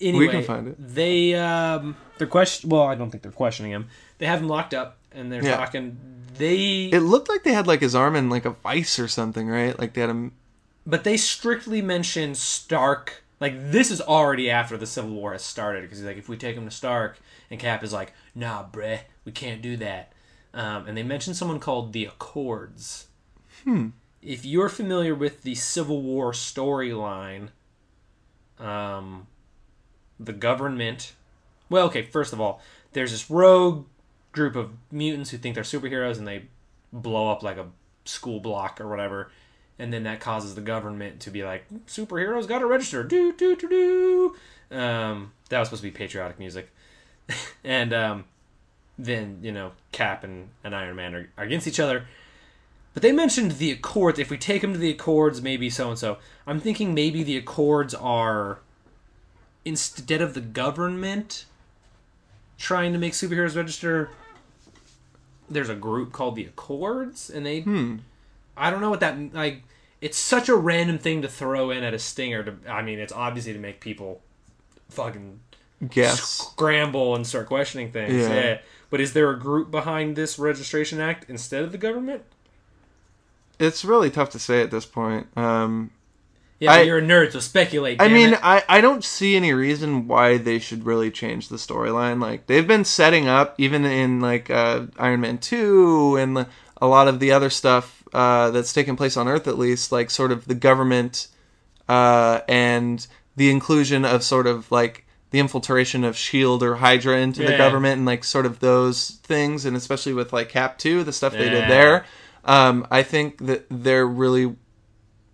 Anyway, we can find it. They um, they're question. Well, I don't think they're questioning him. They have him locked up, and they're Yeah. talking. They It looked like they had like his arm in like a vice or something, right? Like they had him. but they strictly mention Stark. Like this is already after the Civil War has started because he's like, if we take him to Stark, and Cap is like, nah, bruh, we can't do that. Um, and they mention someone called the Accords. Hmm. If you're familiar with the Civil War storyline, um, the government. Well, okay. First of all, there's this rogue group of mutants who think they're superheroes, and they blow up like a school block or whatever, and then that causes the government to be like, superheroes got to register. Do do do do. Um, that was supposed to be patriotic music, and um, then you know Cap and, and Iron Man are, are against each other. But they mentioned the Accords. If we take them to the Accords, maybe so and so. I'm thinking maybe the Accords are instead of the government trying to make superheroes register. There's a group called the Accords, and they. Hmm. I don't know what that like. It's such a random thing to throw in at a stinger. To I mean, it's obviously to make people fucking Guess. scramble and start questioning things. Yeah. Yeah. But is there a group behind this registration act instead of the government? It's really tough to say at this point. Um, Yeah, I- you're a nerd, so speculate. I mean, it. I, I don't see any reason why they should really change the storyline. Like they've been setting up, even in like uh, Iron Man two and a lot of the other stuff uh, that's taken place on Earth, at least, like sort of the government uh, and the inclusion of sort of like the infiltration of Shield or Hydra into the government and like sort of those things, and especially with like Cap two, the stuff they did there. Um, I think that they're really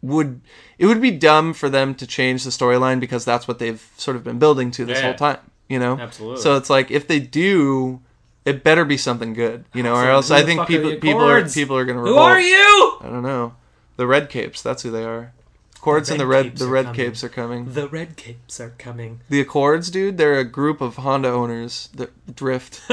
would it would be dumb for them to change the storyline because that's what they've sort of been building to this Yeah. whole time, you know. Absolutely. So it's like if they do, it better be something good, you know, or else I think people the people are people are gonna Revolt. Who are you? I don't know. The Red Capes, that's who they are. Accords and the Red the are Red coming. Capes are coming. The red capes are coming. The Accords, dude, they're a group of Honda owners that drift.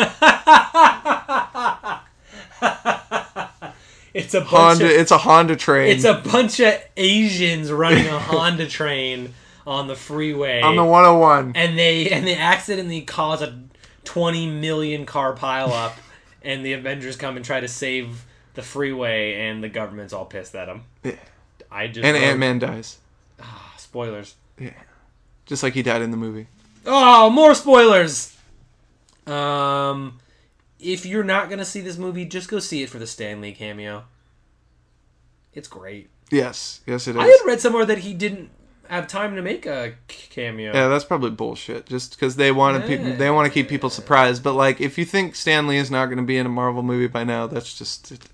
It's a bunch Honda, of it's a Honda train. it's a bunch of Asians running a Honda train on the freeway. on the 101. and they and they accidentally cause a 20 million car pileup and the avengers come and try to save the freeway and the government's all pissed at them Yeah. i just And Ant Man dies, Ah, spoilers. Just like he died in the movie. oh more spoilers! Um if you're not gonna see this movie just go see it for the Stan Lee cameo. It's great. Yes, yes, it is. i had read somewhere that he didn't have time to make a cameo Yeah, that's probably bullshit. Just because they wanted people, they want to keep people surprised. But like, if you think Stan Lee is not going to be in a Marvel movie by now, that's just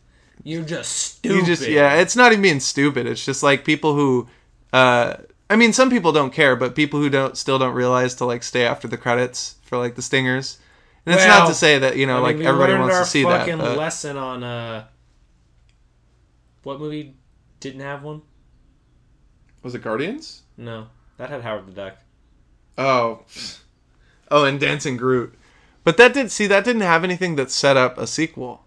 you're just stupid you just yeah. It's not even being stupid. It's just like people who, uh, I mean, some people don't care, but people who don't still don't realize to like stay after the credits for like the stingers. And it's not to say that you know I mean, like everybody wants to see that. fucking lesson on uh, what movie didn't have one? Was it Guardians? No, that had Howard the Duck. Oh, oh, and Dancing Groot. But that did see that didn't have anything that set up a sequel.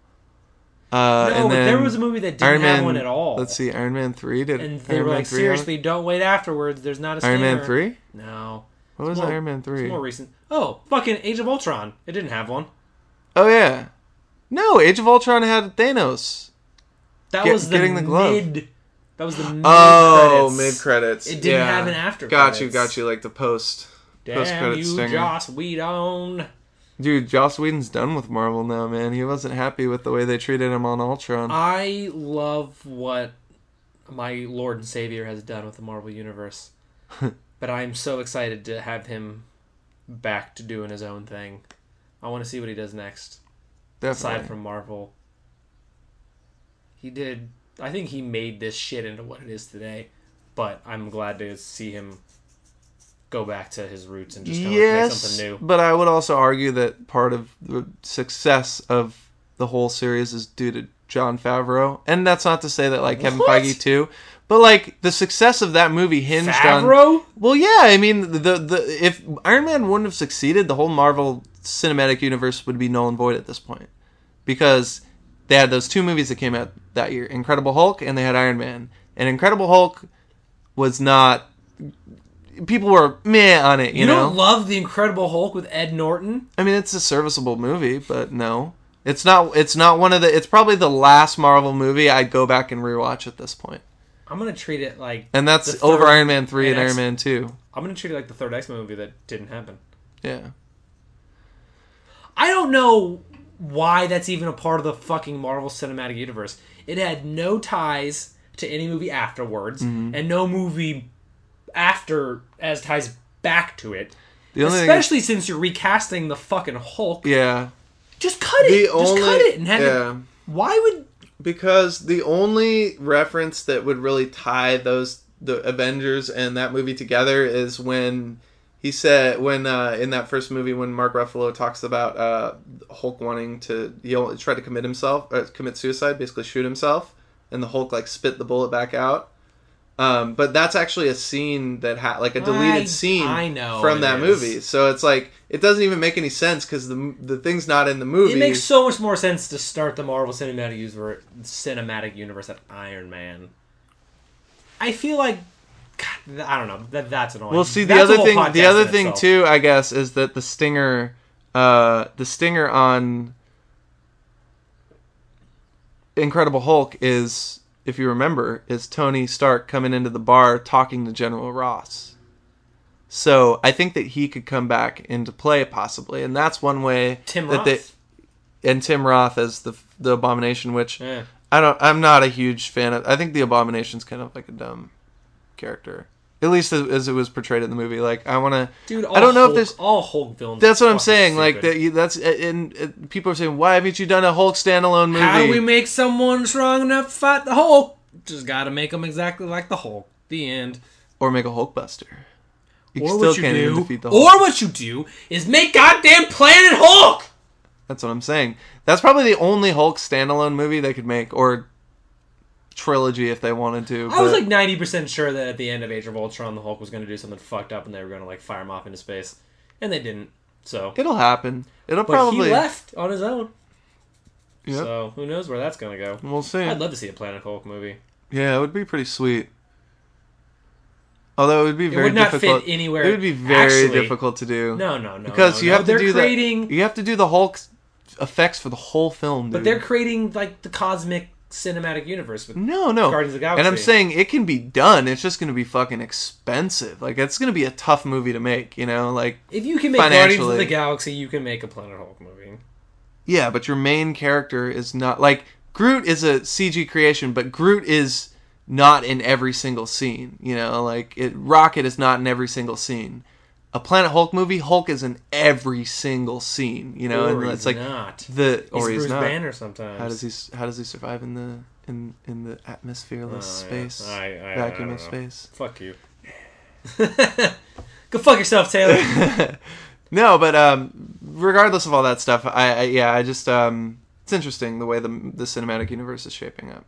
Uh, no, but there was a movie that didn't Iron have Man one at all. Let's see, Iron Man three did. And they Iron were Man like, seriously, don't wait afterwards. There's not a sequel. Iron Man three. No, What was more- Iron Man it's three? more recent. Oh, fucking Age of Ultron. It didn't have one. Oh yeah, no, Age of Ultron had Thanos. That Get- was the, getting the glove. mid. That was the mid Oh, credits. mid credits. It didn't have an after Got you, got you. Like the post. Post-credit you, stinger. Joss Whedon. Dude, Joss Whedon's done with Marvel now, man. He wasn't happy with the way they treated him on Ultron. I love what my Lord and Savior has done with the Marvel Universe. but I'm so excited to have him back to doing his own thing. I want to see what he does next. Definitely. Aside from Marvel. He did I think he made this shit into what it is today. But I'm glad to see him go back to his roots and just kind of make something new. but I would also argue that part of the success of the whole series is due to Jon Favreau, and that's not to say that like Kevin What? Feige too, but like the success of that movie hinged on. Favreau? Well, yeah, I mean the the if Iron Man wouldn't have succeeded, the whole Marvel cinematic universe would be null and void at this point, because they had those two movies that came out that year, Incredible Hulk, and they had Iron Man, and Incredible Hulk was not. People were meh on it, you, You, know. don't love the Incredible Hulk with Ed Norton? I mean, it's a serviceable movie, but no. It's not. It's not one of the. It's probably the last Marvel movie I'd go back and rewatch at this point. I'm gonna treat it like And that's The over Iron Man three and and Iron Man two. I'm gonna treat it like the third X Men movie that didn't happen. Yeah. I don't know why that's even a part of the fucking Marvel Cinematic Universe. It had no ties to any movie afterwards, Mm-hmm. and no movie after as ties back to it. The only thing. Especially since you're recasting the fucking Hulk. yeah. Just cut it. The Just only. cut it and have yeah. it. Why would because the only reference that would really tie those the Avengers and that movie together is when he said when uh, in that first movie when Mark Ruffalo talks about uh, Hulk wanting to know, try to commit himself uh, commit suicide basically shoot himself and the Hulk like spit the bullet back out. Um, but that's actually a scene that had like a deleted I- scene I know from that is. movie. So it's like it doesn't even make any sense because the the thing's not in the movie. it makes so much more sense to start the Marvel Cinematic Universe, cinematic universe at Iron Man. I feel like God, I don't know that that's annoying. Well, see the That's other thing. The other thing itself. too, I guess, is that the stinger, uh, the stinger on Incredible Hulk is, if you remember, is Tony Stark coming into the bar talking to General Ross. So I think that he could come back into play possibly, and that's one way Tim that Roth. they and Tim Roth as the the Abomination, which Yeah. I don't. I'm not a huge fan of. I think the Abomination's kind of like a dumb character, at least as, as it was portrayed in the movie. Like I want to. Dude, all I don't know if Hulk, there's- all Hulk villains. That's what I'm saying. Like that. That's and, and people are saying, why haven't you done a Hulk standalone movie? How do we make someone strong enough to fight the Hulk? Just gotta make them exactly like the Hulk. The end. or make a Hulkbuster? You Or still what you can't even do, defeat the Hulk. or what you do is make goddamn Planet Hulk. That's what I'm saying. That's probably the only Hulk standalone movie they could make, or trilogy if they wanted to. I was like ninety percent sure that at the end of Age of Ultron, the Hulk was gonna do something fucked up, and they were gonna like fire him off into space, and they didn't. So, it'll happen. It'll but probably. he left on his own. Yep. So who knows where that's gonna go? We'll see. I'd love to see a Planet Hulk movie. Yeah, it would be pretty sweet. Although it would be It very would not difficult. fit anywhere. It would be very Actually, difficult to do. No, no, no. because no, you no. have to they're do creating, the you have to do the Hulk effects for the whole film, dude. but they're creating like the cosmic cinematic universe with no, no. Guardians of the Galaxy. And I'm saying it can be done. It's just going to be fucking expensive. Like it's going to be a tough movie to make. You know, like If you can make Guardians of the Galaxy, you can make a Planet Hulk movie. yeah, but your main character is not like Groot is a CG creation, but Groot is not in every single scene. You know, like it, Rocket is not in every single scene. A Planet Hulk movie, Hulk is in every single scene. You know, or and he's it's like not. the or he's Bruce not. Banner sometimes. How does he how does he survive in the in in the atmosphereless Oh, space yeah. I- I- I vacuum don't of space? Fuck you. Go fuck yourself, Taylor. No, but um, regardless of all that stuff, I, I yeah, I just um, it's interesting the way the the cinematic universe is shaping up.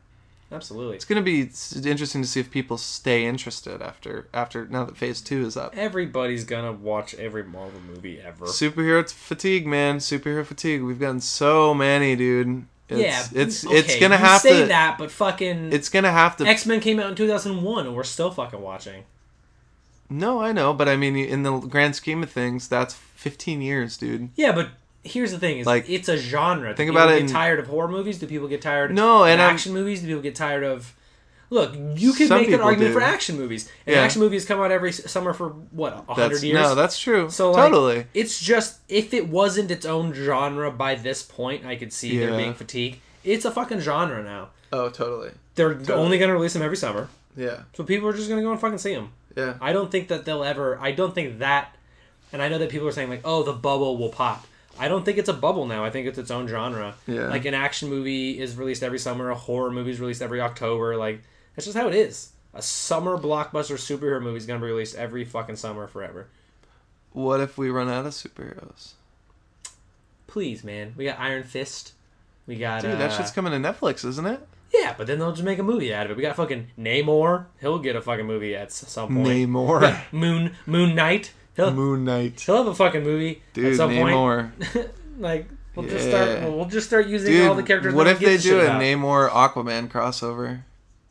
Absolutely. It's gonna be interesting to see if people stay interested after after now that Phase Two is up. Everybody's gonna watch every Marvel movie ever. Superhero fatigue, man. Superhero fatigue. We've gotten so many, dude. It's, yeah, it's okay, it's gonna have say to. Say that, but fucking It's gonna have to. X Men came out in 2001, and we're still fucking watching. no, I know, but I mean, in the grand scheme of things, that's 15 years, dude. Yeah, but here's the thing: is Like, it's a genre. Do think people about it Get in- tired of horror movies? Do people get tired? No, of and I'm- action movies? Do people get tired of? Look, you can Some make an argument do. for action movies, and Yeah. action movies come out every summer for what a hundred years. no, that's true. So like, totally. it's just if it wasn't its own genre by this point, I could see there Yeah. being fatigue. It's a fucking genre now. Oh, totally. They're only going to release them every summer, Yeah, so people are just going to go and fucking see them. yeah. I don't think that they'll ever. I don't think that. And I know that people are saying like, "Oh, the bubble will pop." I don't think it's a bubble now. I think it's its own genre. Yeah. Like an action movie is released every summer. A horror movie is released every October. Like that's just how it is. A summer blockbuster superhero movie is gonna be released every fucking summer forever. What if we run out of superheroes? Please, man. We got Iron Fist. We got Dude, uh, that shit's coming to Netflix, isn't it? yeah, but then they'll just make a movie out of it. We got fucking Namor. He'll get a fucking movie at some point. Namor. Moon Moon Knight. He'll, Moon Knight. he'll have a fucking movie Dude, at some point. Namor. like we'll just start Yeah. we'll just start using Dude, all the characters. what if they do a about. Namor Aquaman crossover?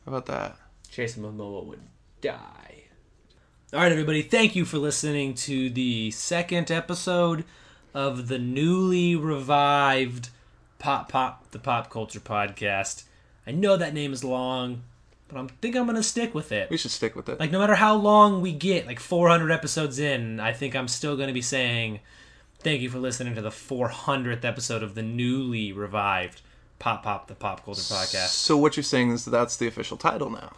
How about that? Jason Momoa would die. All right, everybody. Thank you for listening to the second episode of the newly revived Pop Pop, the Pop Culture Podcast. I know that name is long, but I think I'm gonna stick with it. We should stick with it. Like no matter how long we get, like 400 episodes in, I think I'm still gonna be saying thank you for listening to the 400th episode of the newly revived Pop Pop, the Pop Culture Podcast. So what you're saying is that that's the official title now.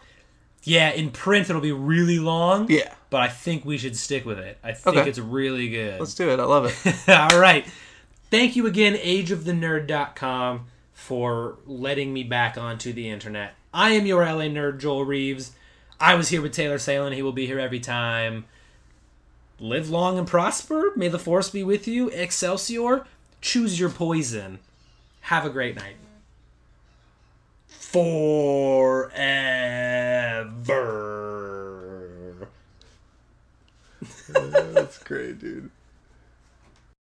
Yeah, in print it'll be really long. Yeah. But I think we should stick with it. I think Okay. it's really good. Let's do it. I love it. All right. Thank you again, ageofthenerd.com, for letting me back onto the internet. I am your LA nerd, Joel Reeves. I was here with Tyler Neitzel. He will be here every time. Live long and prosper. May the force be with you. Excelsior. Choose your poison. Have a great night. Forever. that's great, dude.